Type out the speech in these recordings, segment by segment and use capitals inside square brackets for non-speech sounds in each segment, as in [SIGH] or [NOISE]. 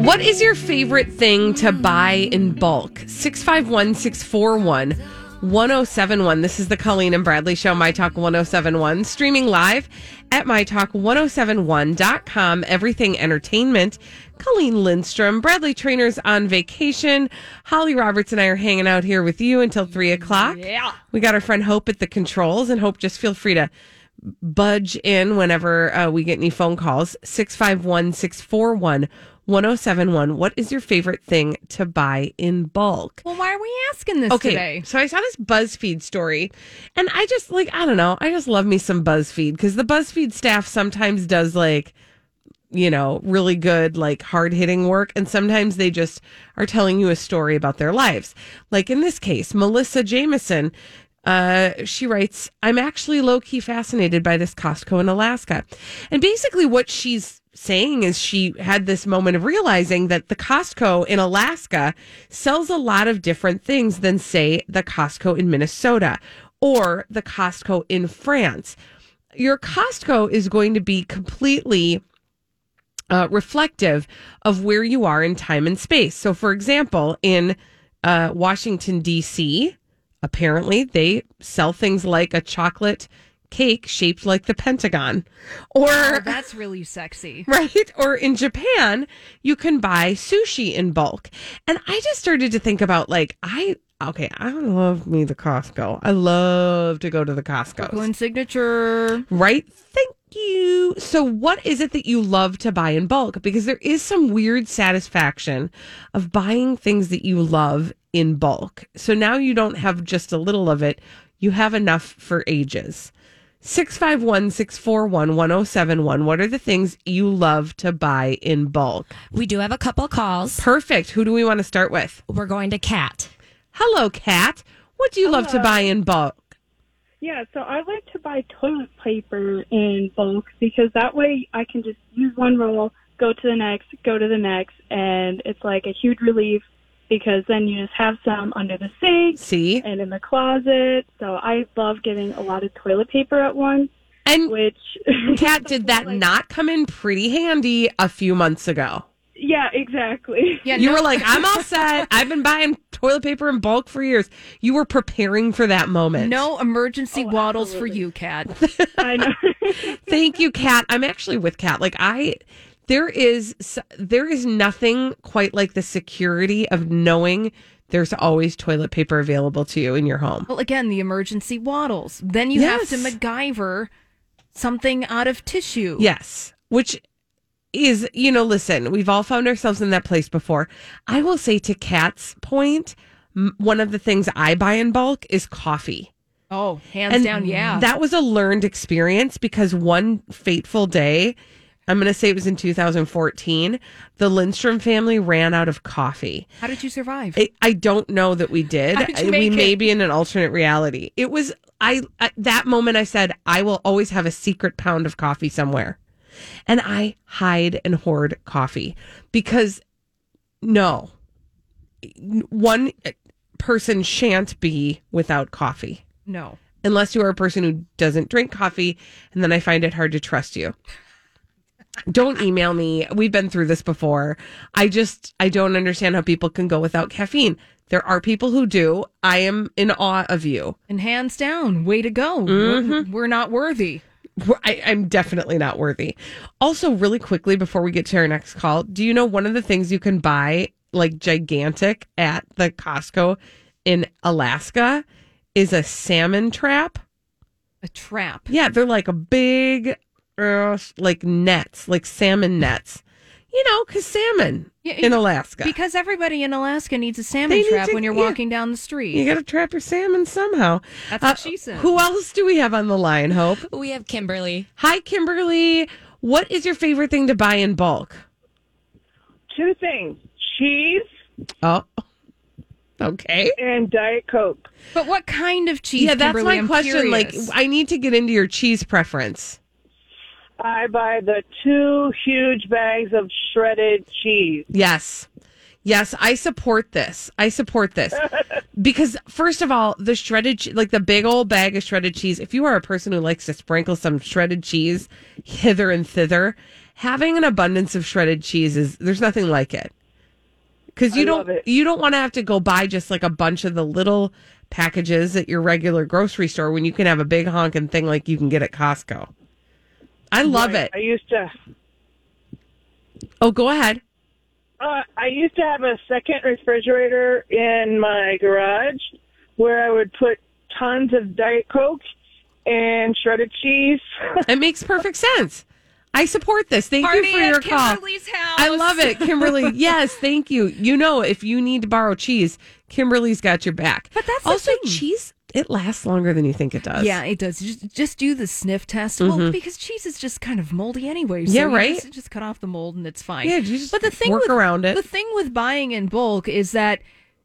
What is your favorite thing to buy in bulk? 651 641 1071. This is the Colleen and Bradley Show, My Talk 1071, streaming live at MyTalk1071.com. Everything Entertainment. Colleen Lindstrom, Bradley Traynor's on vacation. Holly Roberts and I are hanging out here with you until three o'clock. Yeah. We got our friend Hope at the controls, and Hope, just feel free to budge in whenever uh, we get any phone calls. 651 641 1071. What is your favorite thing to buy in bulk? Well, why are we asking this Okay, today? so I saw this BuzzFeed story, and I just like I don't know, I just love me some BuzzFeed because the BuzzFeed staff sometimes does like you know really good like hard hitting work, and sometimes they just are telling you a story about their lives. Like in this case, Melissa Jameson. Uh, she writes, I'm actually low key fascinated by this Costco in Alaska. And basically, what she's saying is she had this moment of realizing that the Costco in Alaska sells a lot of different things than, say, the Costco in Minnesota or the Costco in France. Your Costco is going to be completely uh, reflective of where you are in time and space. So, for example, in uh, Washington, D.C., apparently they sell things like a chocolate cake shaped like the Pentagon. Or Oh, that's really sexy. [LAUGHS] right? Or in Japan, you can buy sushi in bulk. And I just started to think about like, I, okay, I love me the Costco. I love to go to the Costco. Kirkland signature. Right? Thank you. So, what is it that you love to buy in bulk? Because there is some weird satisfaction of buying things that you love in bulk. So now you don't have just a little of it, you have enough for ages. 651 641 1071. What are the things you love to buy in bulk? We do have a couple calls. Perfect. Who do we want to start with? We're going to Kat. Hello, Kat. What do you love to buy in bulk? Yeah, so I like to buy toilet paper in bulk because that way I can just use one roll, go to the next, go to the next, and it's like a huge relief because then you just have some under the sink See? and in the closet. So I love getting a lot of toilet paper at once, And which Kat, did that [LAUGHS] not come in pretty handy a few months ago? Yeah, exactly. [LAUGHS] Yeah, You no- were like, I'm all set. I've been buying toilet paper in bulk for years. You were preparing for that moment. no emergency Oh, waddles for you, Kat. [LAUGHS] I know. [LAUGHS] Thank you, Kat. I'm actually with Kat. Like I there is there is nothing quite like the security of knowing there's always toilet paper available to you in your home. Well, again, the emergency waddles. Then you have to MacGyver something out of tissue. Yes, which is, you know, listen, we've all found ourselves in that place before. I will say to Kat's point, m- one of the things I buy in bulk is coffee. Oh, hands down, yeah. That was a learned experience because one fateful day, I'm going to say it was in 2014, the Lindstrom family ran out of coffee. How did you survive? I, I don't know that we did. Did we make may be in an alternate reality. It was I at that moment I said I will always have a secret pound of coffee somewhere. And I hide and hoard coffee because no one person shan't be without coffee no. unless you are a person who doesn't drink coffee and then I find it hard to trust you. Don't email me. We've been through this before. I just I don't understand how people can go without caffeine. There are people who do. I am in awe of you. And hands down, way to go. Mm-hmm. We're, we're not worthy. I, I'm definitely not worthy. Also, really quickly before we get to our next call, do you know one of the things you can buy like gigantic at the Costco in Alaska is a salmon trap. A trap. Yeah, they're like a big, uh, like nets, like salmon nets. You know, because salmon Yeah, in Alaska. Because everybody in Alaska needs a salmon need trap to- when you're yeah. walking down the street. you got to trap your salmon somehow. Uh, That's what she said. Who else do we have on the line, Hope? We have Kimberly. Hi, Kimberly. What is your favorite thing to buy in bulk? Two things cheese Oh, [LAUGHS] okay. and Diet Coke. but what kind of cheese? yeah, that's Kimberly? my I'm question. Like. I need to get into your cheese preference. I buy the two huge bags of shredded cheese. Yes. Yes, I support this. I support this. [LAUGHS] because first of all, the shredded like the big old bag of shredded cheese, if you are a person who likes to sprinkle some shredded cheese hither and thither, having an abundance of shredded cheese is there's nothing like it. Cuz you I don't you don't want to have to go buy just like a bunch of the little packages at your regular grocery store when you can have a big honking thing like you can get at Costco. I love Right. it. I used to Oh, go ahead. uh, I used to have a second refrigerator in my garage where I would put tons of Diet Coke and shredded cheese. [LAUGHS] It makes perfect sense. I support this. Thank Party you for at your call. House. I love it, Kimberly. [LAUGHS] yes, thank you. You know, if you need to borrow cheese, Kimberly's got your back. But that's the also thing. cheese. It lasts longer than you think it does. Yeah, it does. Just, just do the sniff test. Well, because cheese is just kind of moldy anyway. So Mm-hmm. Yeah, you right? Just, just cut off the mold and it's fine. Yeah, just but the thing work with, around it. The thing with buying in bulk is that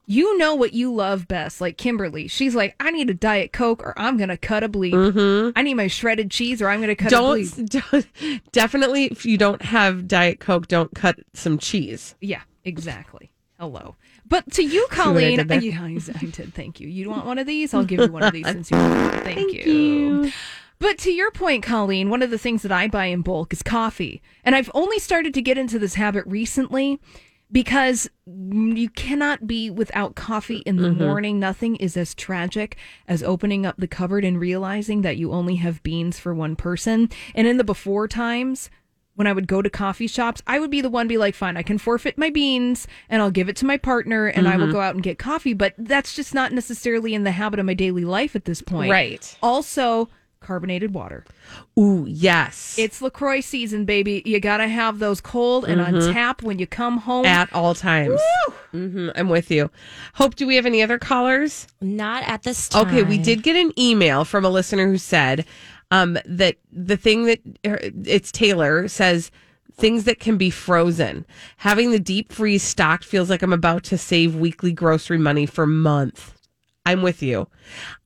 you know what you love best. Like Kimberly, she's like, I need a diet coke or I'm gonna cut a bleep. Mm-hmm. I need my shredded cheese or I'm gonna cut. Don't, [LAUGHS] don't definitely if you don't have Diet Coke, don't cut some cheese. Yeah, exactly. Hello. But to you, [LAUGHS] what I Colleen, yeah, [LAUGHS] I did. Thank you. You want one of these? I'll give you one of these [LAUGHS] since you. Thank, Thank you. you. But to your point, Colleen, one of the things that I buy in bulk is coffee. And I've only started to get into this habit recently because you cannot be without coffee in the mm-hmm. morning. Nothing is as tragic as opening up the cupboard and realizing that you only have beans for one person. And in the before times, when I would go to coffee shops, I would be the one be like, fine, I can forfeit my beans and I'll give it to my partner and I will go out and get coffee. But that's just not necessarily in the habit of my daily life at this point. Right. Also, carbonated water. Ooh, yes. It's LaCroix season, baby. You got to have those cold and on tap when you come home. at all times. Mm-hmm, I'm with you. Hope, do we have any other callers? Not at this time. Okay, we did get an email from a listener who said um, that the thing that it's Taylor says things that can be frozen. Having the deep freeze stocked feels like I'm about to save weekly grocery money for months. I'm with you.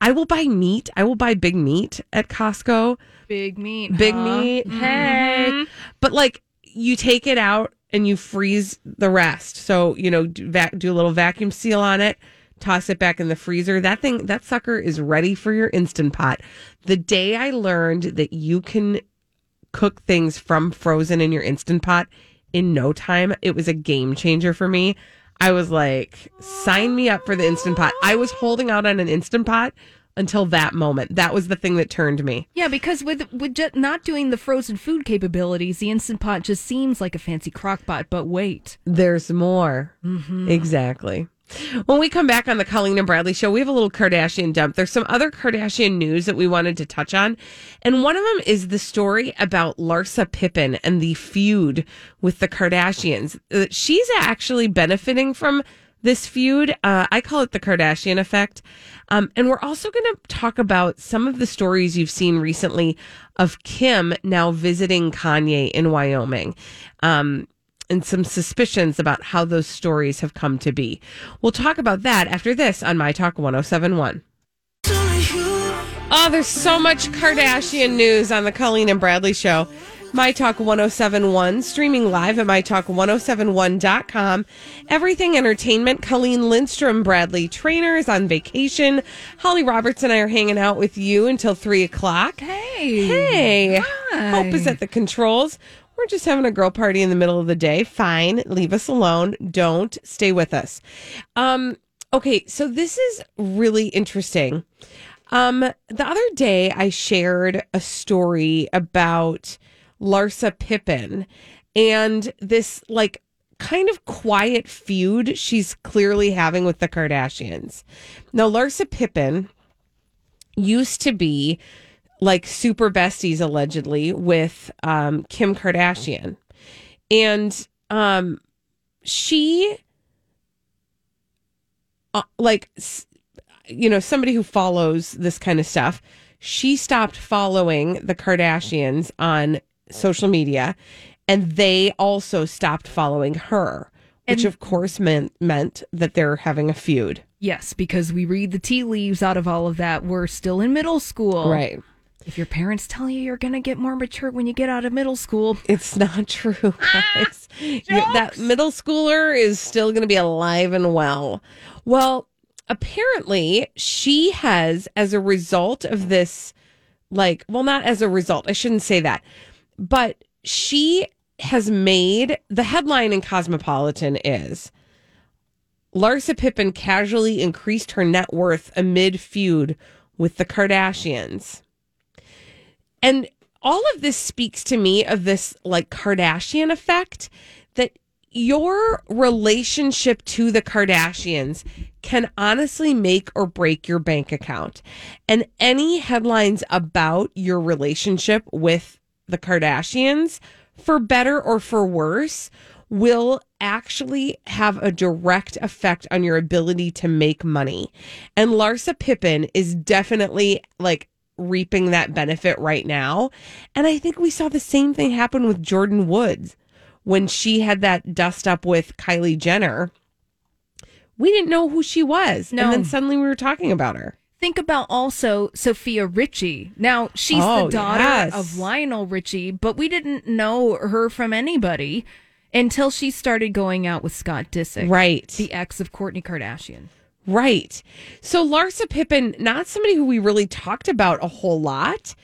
I will buy meat. I will buy big meat at Costco. Big meat. Big huh? meat. Hey. But like you take it out and you freeze the rest. So, you know, do, vac- do a little vacuum seal on it, toss it back in the freezer. That thing, that sucker is ready for your instant pot. The day I learned that you can cook things from frozen in your instant pot in no time, it was a game changer for me. I was like, sign me up for the instant pot. I was holding out on an instant pot until that moment. That was the thing that turned me. Yeah, because with with just not doing the frozen food capabilities, the instant pot just seems like a fancy crock pot. But wait, There's more. Mm-hmm. Exactly. When we come back on the Colleen and Bradley show, we have a little Kardashian dump. There's some other Kardashian news that we wanted to touch on. And one of them is the story about Larsa Pippen and the feud with the Kardashians. Uh, She's actually benefiting from this feud. Uh, I call it the Kardashian effect. Um, and we're also going to talk about some of the stories you've seen recently of Kim now visiting Kanye in Wyoming. Um, and some suspicions about how those stories have come to be. We'll talk about that after this on My Talk 1071. Oh, there's so much Kardashian news on the Colleen and Bradley show. My Talk 1071, streaming live at MyTalk1071.com. Everything Entertainment, Colleen Lindstrom, Bradley Traynor is on vacation. Holly Roberts and I are hanging out with you until 3 o'clock. hey, Hey, Hi. Hope is at the controls. We're just having a girl party in the middle of the day. Fine, leave us alone. Don't stay with us. Um, okay, so this is really interesting. Um, the other day I shared a story about Larsa Pippen and this like kind of quiet feud she's clearly having with the Kardashians. Now, Larsa Pippen used to be like super besties allegedly with um, Kim Kardashian. And um, she, uh, like, you know, somebody who follows this kind of stuff, she stopped following the Kardashians on social media and they also stopped following her, which And- of course meant meant that they're having a feud. Yes, because we read the tea leaves out of all of that. We're still in middle school. Right. If your parents tell you you're going to get more mature when you get out of middle school, It's not true, [LAUGHS] ah, guys. You- that middle schooler is still going to be alive and well. Well, apparently, she has, as a result of this, like, well, not as a result, I shouldn't say that, but she has made the headline in Cosmopolitan is Larsa Pippen casually increased her net worth amid feud with the Kardashians. And all of this speaks to me of this like Kardashian effect that your relationship to the Kardashians can honestly make or break your bank account. And any headlines about your relationship with the Kardashians, for better or for worse, will actually have a direct effect on your ability to make money. And Larsa Pippen is definitely like reaping that benefit right now. And I think we saw the same thing happen with Jordyn Woods when she had that dust up with Kylie Jenner. We didn't know who she was. No. And then suddenly we were talking about her. think about also Sofia Richie. Now, she's Oh, the daughter yes. of Lionel Richie, but we didn't know her from anybody until she started going out with Scott Disick, Right. the ex of Kourtney Kardashian. Right. So Larsa Pippen, not somebody who we really talked about a whole lot,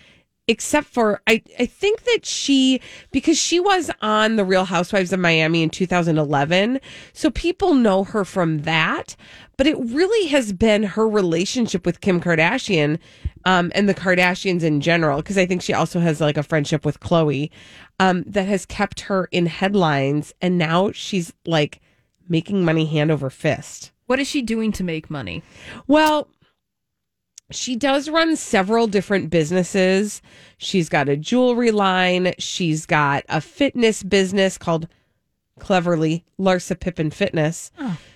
except for I, I think that she because she was on the Real Housewives of Miami in 2011. So people know her from that. But it really has been her relationship with Kim Kardashian um, and the Kardashians in general, because I think she also has like a friendship with Khloe um, that has kept her in headlines. And now she's like making money hand over fist. What is she doing to make money? Well, she does run several different businesses. She's got a jewelry line. She's got a fitness business called cleverly Larsa Pippen Fitness.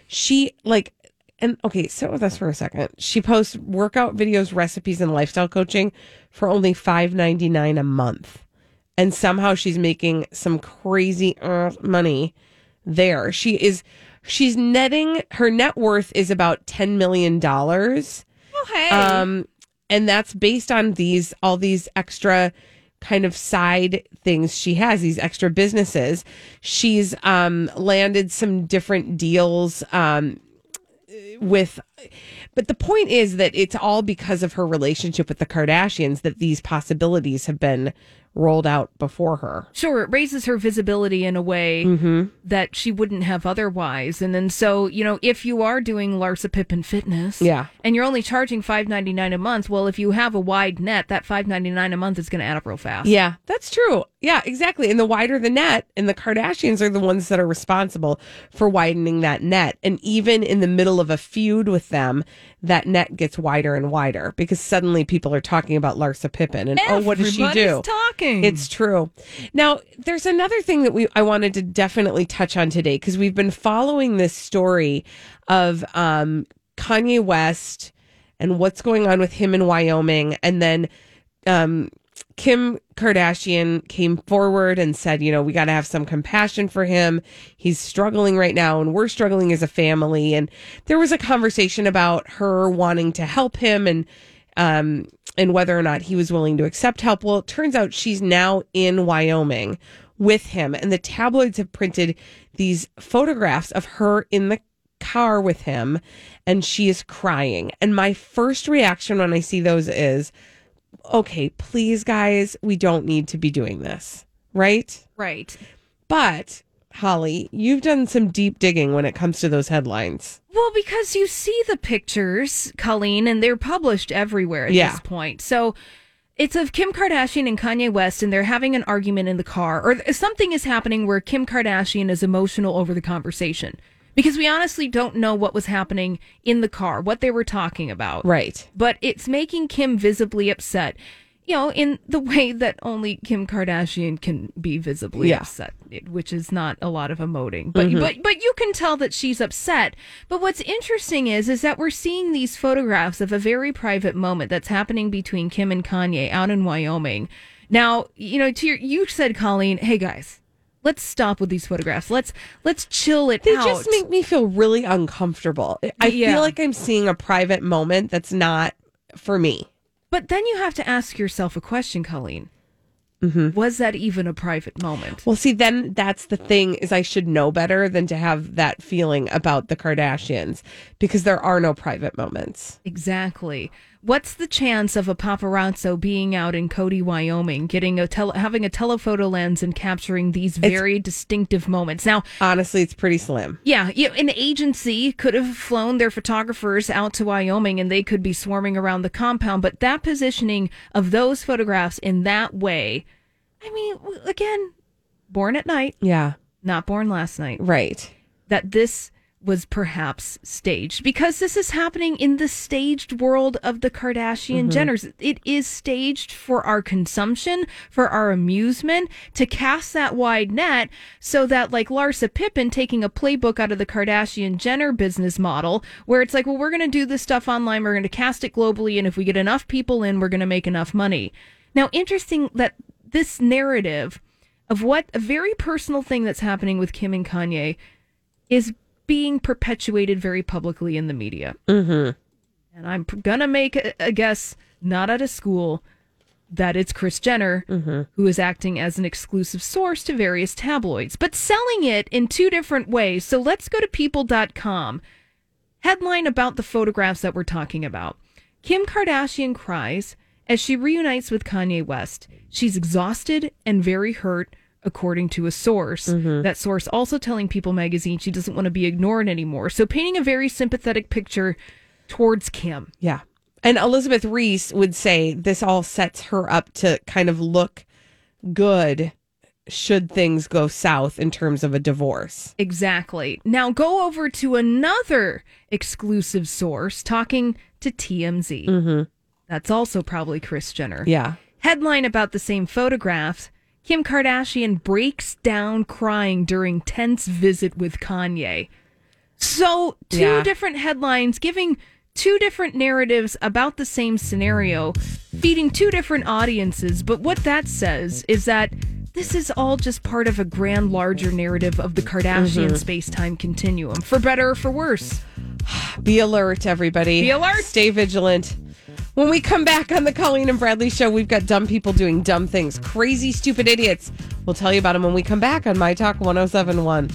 She like and okay, sit with us for a second. She posts workout videos, recipes, and lifestyle coaching for only five ninety nine a month, and somehow she's making some crazy uh, money there. She is she's netting her net worth is about ten million dollars. Okay. Um, and that's based on these all these extra kind of side things she has these extra businesses she's um landed some different deals um with but the point is that it's all because of her relationship with the Kardashians that these possibilities have been rolled out before her Sure, it raises her visibility in a way Mm-hmm. that she wouldn't have otherwise. And then so, you know, if you are doing Larsa Pippen fitness Yeah. and you're only charging five ninety nine a month, well if you have a wide net, that five ninety nine a month is gonna add up real fast. Yeah, that's true. Yeah, exactly. And the wider the net, and the Kardashians are the ones that are responsible for widening that net. And even in the middle of a feud with them, that net gets wider and wider because suddenly people are talking about Larsa Pippen and oh, what does she do? Talking. It's true. Now, there's another thing that we I wanted to definitely touch on today because we've been following this story of um, Kanye West and what's going on with him in Wyoming, and then um, Kim Kardashian came forward and said, you know, we got to have some compassion for him. He's struggling right now, and we're struggling as a family. And there was a conversation about her wanting to help him and um, and whether or not he was willing to accept help. Well, it turns out she's now in Wyoming with him, and the tabloids have printed these photographs of her in the car with him, and she is crying. And my first reaction when I see those is, okay, please, guys, we don't need to be doing this, right? right. But Holly, you've done some deep digging when it comes to those headlines. Well, because you see the pictures, Colleen, and they're published everywhere at Yeah. this point. So It's of Kim Kardashian and Kanye West, and they're having an argument in the car, or something is happening where Kim Kardashian is emotional over the conversation. Because we honestly don't know what was happening in the car, what they were talking about. Right. But it's making Kim visibly upset, you know, in the [LAUGHS] way that only Kim Kardashian can be visibly Yeah. upset, which is not a lot of emoting. But mm-hmm. but but you can tell that she's upset. But what's interesting is is that we're seeing these photographs of a very private moment that's happening between Kim and Kanye out in Wyoming. Now, you know, to your, you said, Colleen, hey guys, let's stop with these photographs. Let's let's chill it They out. just make me feel really uncomfortable. I Yeah. feel like I'm seeing a private moment that's not for me. But then you have to ask yourself a question, Colleen. Mm-hmm. Was that even a private moment? Well, see, then that's the thing is I should know better than to have that feeling about the Kardashians because there are no private moments. Exactly. What's the chance of a paparazzo being out in Cody, Wyoming, getting a tele- having a telephoto lens and capturing these very distinctive moments? Now, Honestly, it's pretty slim. yeah, you an agency could have flown their photographers out to Wyoming and they could be swarming around the compound, but that positioning of those photographs in that way, I mean, again, born at night, Yeah. not born last night. Right. that this was perhaps staged because this is happening in the staged world of the Kardashian mm-hmm. Jenners. It is staged for our consumption, for our amusement, to cast that wide net so that, like Larsa Pippen taking a playbook out of the Kardashian Jenner business model, where it's like, well, we're going to do this stuff online, we're going to cast it globally, and if we get enough people in, we're going to make enough money. Now, interesting that this narrative of what a very personal thing that's happening with Kim and Kanye is being perpetuated very publicly in the media. Mm-hmm. And I'm gonna make a, a guess, not at a school, that it's Kris Jenner who is acting as an exclusive source to various tabloids, but selling it in two different ways. So let's go to people.com. Headline about the photographs that we're talking about. Kim Kardashian cries as she reunites with Kanye West. She's exhausted and very hurt, according to a source. That source also telling People magazine she doesn't want to be ignored anymore. So painting a very sympathetic picture towards Kim. Yeah. And Elizabeth Reese would say this all sets her up to kind of look good should things go south in terms of a divorce. Exactly. Now go over to another exclusive source talking to TMZ. Mm-hmm. That's also probably Kris Jenner. Yeah. Headline about the same photographs Kim Kardashian breaks down crying during tense visit with Kanye. So, two Yeah. different headlines giving two different narratives about the same scenario, feeding two different audiences. But what that says is that this is all just part of a grand, larger narrative of the Kardashian Mm-hmm. space time continuum, for better or for worse. [SIGHS] Be alert, everybody. Be alert. Stay vigilant. When we come back on the Colleen and Bradley show, we've got dumb people doing dumb things, crazy, stupid idiots. We'll tell you about them when we come back on My Talk 1071.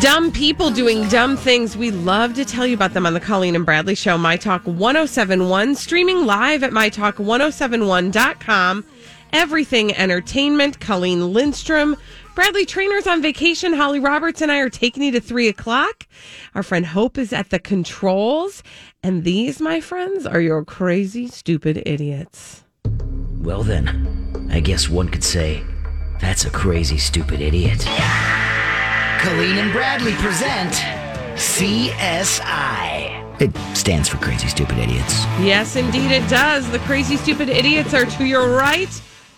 Dumb people doing dumb things. We love to tell you about them on the Colleen and Bradley Show, My Talk 1071, streaming live at MyTalk1071.com. Everything Entertainment, Colleen Lindstrom. Bradley Traynor's on vacation. Holly Roberts and I are taking you to three o'clock. Our friend Hope is at the controls. And these, my friends, are your crazy, stupid idiots. Well, then, I guess one could say that's a crazy, stupid idiot. Colleen and Bradley present CSI. It stands for Crazy Stupid Idiots. Yes, indeed, it does. The crazy, stupid idiots are to your right,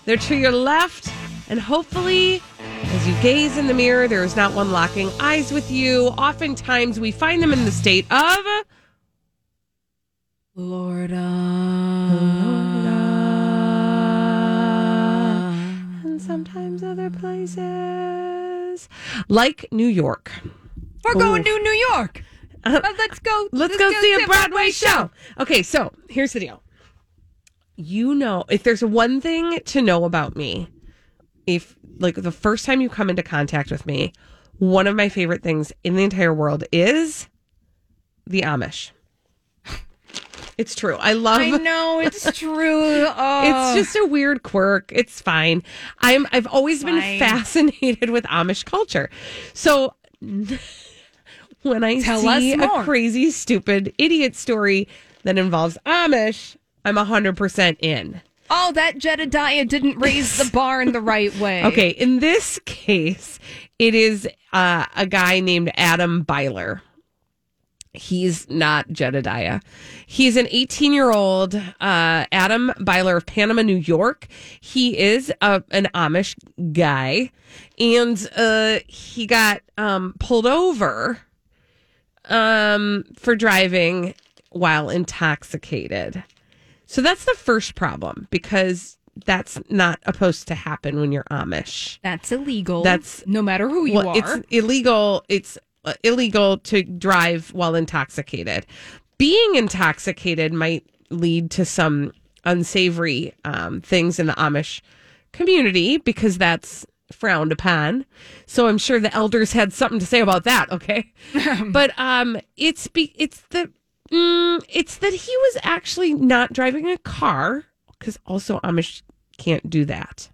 they're to your left, and hopefully, as you gaze in the mirror, there is not one locking eyes with you. Oftentimes, we find them in the state of. Florida. And sometimes other places, like New York. We're going to New York. Uh, Uh, let's go. Let's, go, see a Broadway show. Okay, so here's the deal. You know, if there's one thing to know about me, if like the first time you come into contact with me, one of my favorite things in the entire world is the Amish. It's true. I love I know it's [LAUGHS] true. Oh. it's just a weird quirk. It's fine. I'm I've always been fascinated with Amish culture. So [LAUGHS] when I Tell see a crazy, stupid, idiot story that involves Amish, I'm 100% in. Oh, that Jedediah didn't raise the bar in the right [LAUGHS] way. Okay, in this case, it is uh, a guy named Adam Byler. He's not Jedediah. He's an 18 year old uh, Adam Byler of Panama, New York. He is a, an Amish guy, and uh, he got um, pulled over um, for driving while intoxicated. So that's the first problem because that's not supposed to happen when you're Amish. That's illegal. That's- no matter who you well, are. it's illegal. It's uh, illegal to drive while intoxicated. Being intoxicated might lead to some unsavory um, things in the Amish community because that's frowned upon. So I'm sure the elders had something to say about that. Okay, [LAUGHS] but um, it's be it's the mm, it's that he was actually not driving a car because also Amish can't do that.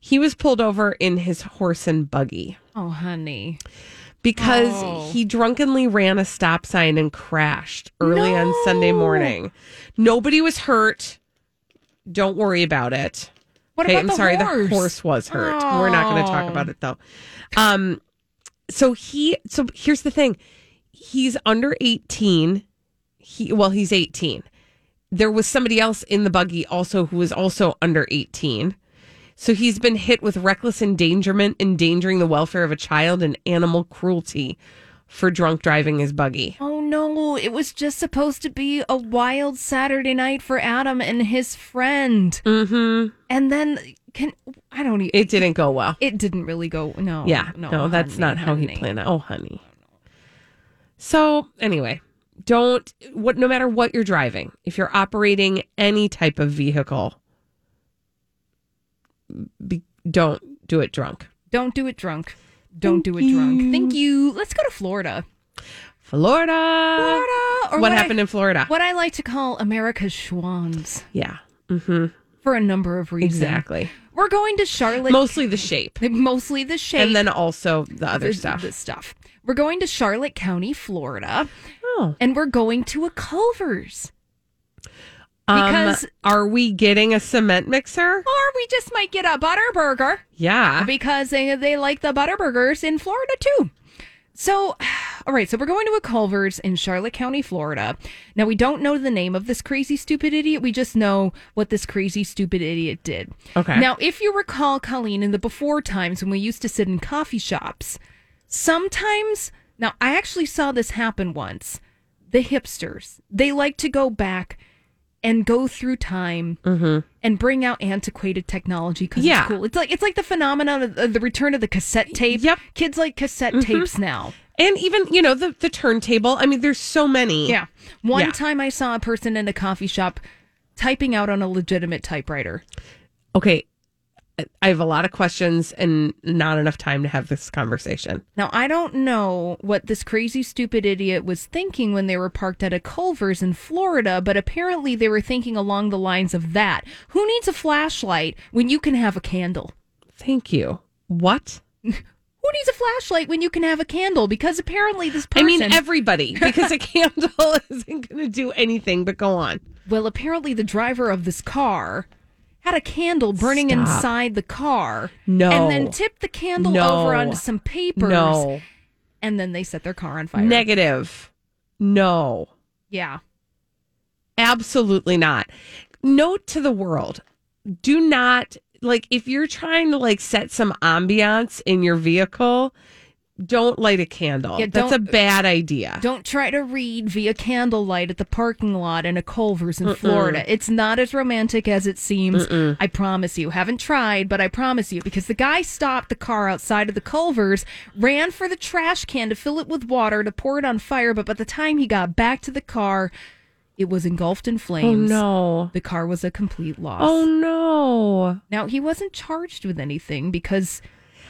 He was pulled over in his horse and buggy oh, honey. because Oh. he drunkenly ran a stop sign and crashed early on Sunday morning. Nobody was hurt. Don't worry about it. What okay, about I'm the sorry, horse? the horse was hurt. We're not going to talk Oh. about it though. Um, so he, so here's the thing: he's under 18. He, well, he's 18. There was somebody else in the buggy also who was also under 18. So he's been hit with reckless endangerment, endangering the welfare of a child, and animal cruelty for drunk driving his buggy. Oh no, it was just supposed to be a wild Saturday night for Adam and his friend. Mm-hmm. And then can I don't even It didn't go well. it didn't really go no. yeah, no, that's honey, not how he planned it. Oh, honey. So anyway, don't what no matter what you're driving, if you're operating any type of vehicle, be, don't do it drunk. Don't do it drunk. Don't do it drunk. Thank you. Let's go to Florida. Florida. Florida or what I- happened in Florida? What I like to call America's Schwans Yeah. Mm-hmm. for a number of reasons. Exactly. We're going to Charlotte. Mostly the shape. mostly the shape And then also the other the- stuff. the stuff. We're going to Charlotte County, Florida, Oh. and we're going to a Culver's. Um, Because- are we getting a cement mixer? Or we just might get a butter burger Yeah. because they, they like the butter burgers in Florida too. So, [SIGHS] all right, so we're going to a Culver's in Charlotte County, Florida. Now, we don't know the name of this crazy, stupid idiot. We just know what this crazy, stupid idiot did. Okay. Now, if you recall, Colleen, in the before times when we used to sit in coffee shops, sometimes, now I actually saw this happen once. The hipsters, they like to go back and go through time mm-hmm. and bring out antiquated technology because Yeah. it's cool. It's like it's like the phenomenon of of the return of the cassette tape. Yep. kids like cassette mm-hmm. tapes now. and even, you know, the, the turntable. I mean, there's so many. Yeah. One Yeah. time I saw a person in a coffee shop typing out on a legitimate typewriter. Okay. I- have a lot of questions and not enough time to have this conversation. Now, I don't know what this crazy, stupid idiot was thinking when they were parked at a Culver's in Florida, but apparently they were thinking along the lines of that. Who needs a flashlight when you can have a candle? Thank you. What? [LAUGHS] Who needs a flashlight when you can have a candle? Because apparently this I mean, everybody, [LAUGHS] because a candle [LAUGHS] isn't going to do anything but go on. well, apparently the driver of this car had a candle burning Stop. inside the car. No. And then tipped the candle No. over onto some papers. No. And then they set their car on fire. Negative. No. yeah. Absolutely not. Note to the world do not, like, if you're trying to, like, set some ambiance in your vehicle, don't light a candle. Yeah, That's a uh, bad idea. Don't try to read via candlelight at the parking lot in a Culver's in Florida. It's not as romantic as it seems. I promise you. Haven't tried, but I promise you. Because the guy stopped the car outside of the Culver's, ran for the trash can to fill it with water to pour it on fire, but by the time he got back to the car, it was engulfed in flames. Oh, flames. no. The car was a complete loss. Oh, no. Now, he wasn't charged with anything because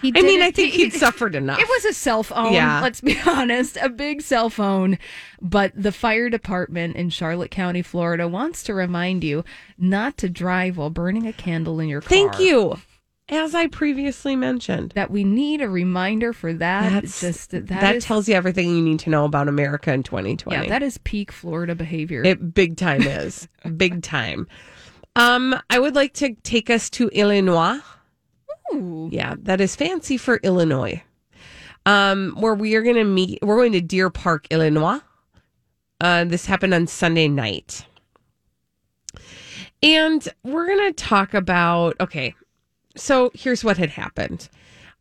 he I mean, I think he- he'd [LAUGHS] suffered enough. it was a cell phone. Yeah. Let's be [LAUGHS] honest, a big cell phone. But the fire department in Charlotte County, Florida, wants to remind you not to drive while burning a candle in your car. Thank you. as I previously mentioned. That we need a reminder for that. That's just that, that is- tells you everything you need to know about America in 2020. Yeah, that is peak Florida behavior. It big time is big time. Um, I would like to take us to Illinois. Yeah, that is fancy for Illinois. Um, where we are going to meet. We're going to Deer Park, Illinois. Uh, this happened on Sunday night, and we're going to talk about. Okay, so here's what had happened.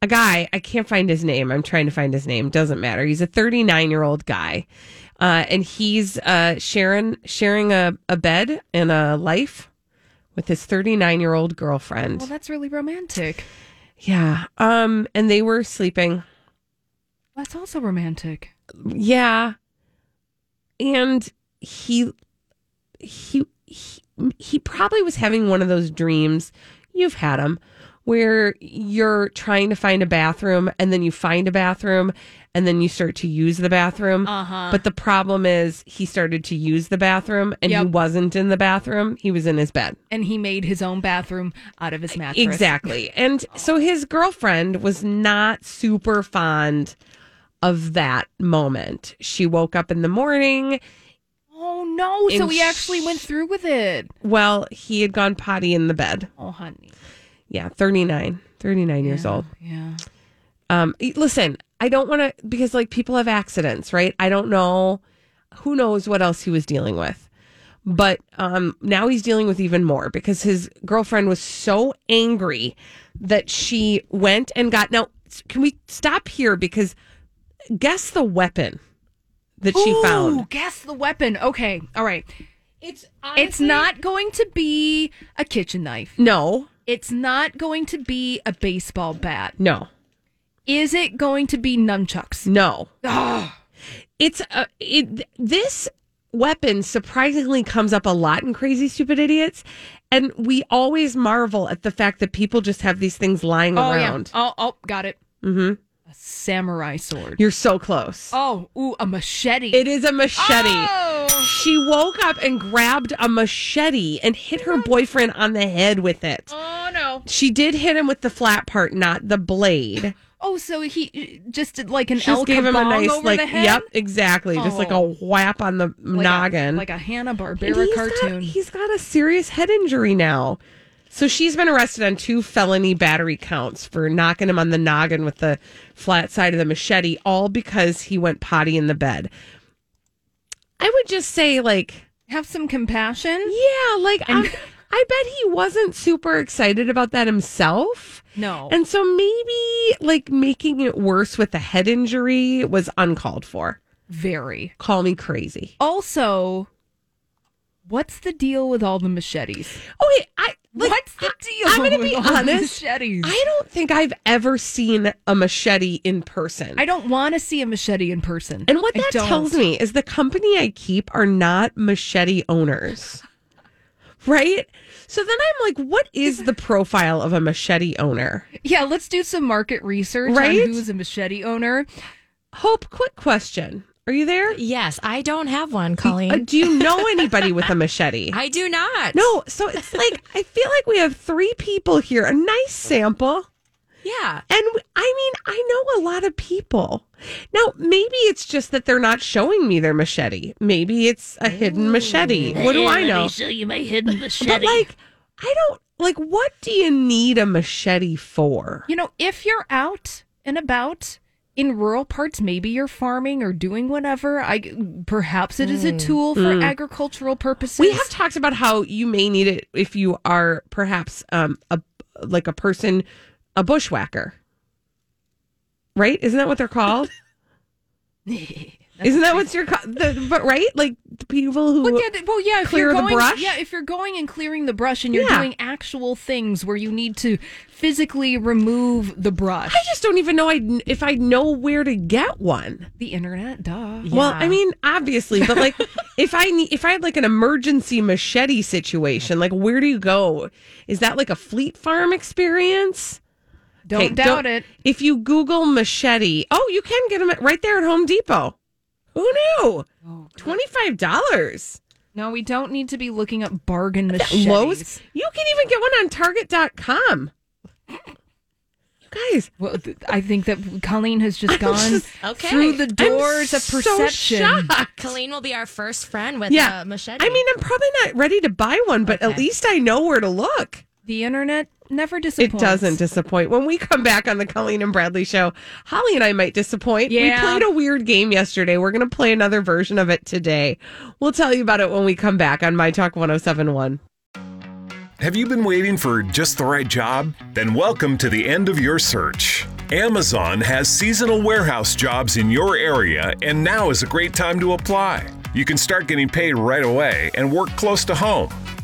A guy, I can't find his name. I'm trying to find his name. Doesn't matter. He's a 39 year old guy, uh, and he's uh, sharing sharing a, a bed and a life with his 39 year old girlfriend. Well, that's really romantic. Yeah. Um, and they were sleeping. That's also romantic. Yeah. And he he he, he probably was having one of those dreams. You've had them where you're trying to find a bathroom and then you find a bathroom and then you start to use the bathroom. Uh-huh. But the problem is he started to use the bathroom and he wasn't in the bathroom. He was in his bed. And he made his own bathroom out of his mattress. Exactly. And so his girlfriend was not super fond of that moment. She woke up in the morning. Oh no! So he actually went through with it. Well, he had gone potty in the bed. Oh honey. Yeah, 39. 39 years old. Yeah. Um listen, I don't want to because like people have accidents, right? I don't know who knows what else he was dealing with. But um now he's dealing with even more because his girlfriend was so angry that she went and got Now, can we stop here because guess the weapon that she found. Guess the weapon. Okay. All right. It's It's not going to be a kitchen knife. No. It's not going to be a baseball bat. No. Is it going to be nunchucks? No. Ah. It's a it, this weapon surprisingly comes up a lot in crazy stupid idiots and we always marvel at the fact that people just have these things lying Oh around. yeah. Oh oh, got it. Mhm. A samurai sword. You're so close. Oh, ooh, a machete. It is a machete. Oh. She woke up and grabbed a machete and hit her boyfriend on the head with it. Oh no. She did hit him with the flat part, not the blade. Oh, so he uh, just did like an Just gave him a nice, like, yep, exactly. Just like a Oh. whap on the Like a- noggin. like a Hanna Barbera cartoon. Got, he's got a serious head injury now. So she's been arrested on two felony battery counts for knocking him on the noggin with the flat side of the machete, all because he went potty in the bed. I would just say, like, Have some compassion. yeah, like, And- I, I bet he wasn't super excited about that himself. No. And so maybe, like, making it worse with the head injury was uncalled for. Very. Call me crazy. Also, what's the deal with all the machetes? Oh, wait, I. Like, what's the deal? I'm going to be [LAUGHS] honest. machetes? I don't think I've ever seen a machete in person. I don't want to see a machete in person. and what that tells me is the company I keep are not machete owners. Right? So then I'm like, what is the profile of a machete owner? Yeah, let's do some market research Right? on who's a machete owner. Hope, quick question. Are you there? Yes, I don't have one, Colleen. Uh, do you know [LAUGHS] anybody with a machete? I do not. no, so it's like I feel like we have three people here, a nice sample. Yeah. And I mean, I know a lot of people. Now, maybe it's just that they're not showing me their machete. Maybe it's a hidden machete. What do I know? show you my hidden [LAUGHS] machete. But like, I don't like. What do you need a machete for? You know, if you're out and about in rural parts, maybe you're farming or doing whatever. I perhaps it is a tool for agricultural purposes. Hmm. We have talked about how you may need it if you are perhaps um a like a person, a bushwhacker. Right? Isn't that what they're called? [LAUGHS] Isn't that what's your? The, but right, like the people who. Well, yeah, well, yeah. If clear you're the going, brush? yeah, if you're going and clearing the brush, and you're Yeah. doing actual things where you need to physically remove the brush, I just don't even know I if I know where to get one. the internet, duh. Well, I mean, obviously, but like, [LAUGHS] if I need, if I had like an emergency machete situation, like, where do you go? Is that like a Fleet Farm experience? Don't Okay, doubt it. If you Google machete, oh, you can get them right there at Home Depot. Who knew? Oh, Twenty five dollars. No, we don't need to be looking up bargain machetes. Lowe's. You can even get one on Target.com. Guys, Well, th- I think that Colleen has just gone just- Okay. through the I'm doors of so perception. shocked. Colleen will be our first friend with Yeah. a machete. I mean, I'm probably not ready to buy one, but at least I know where to look. the internet never disappoints. It doesn't disappoint. When we come back on the Colleen and Bradley show, Holly and I might disappoint. Yeah. We played a weird game yesterday. We're going to play another version of it today. We'll tell you about it when we come back on My Talk 1071. Have you been waiting for just the right job? Then welcome to the end of your search. Amazon has seasonal warehouse jobs in your area, and now is a great time to apply. You can start getting paid right away and work close to home.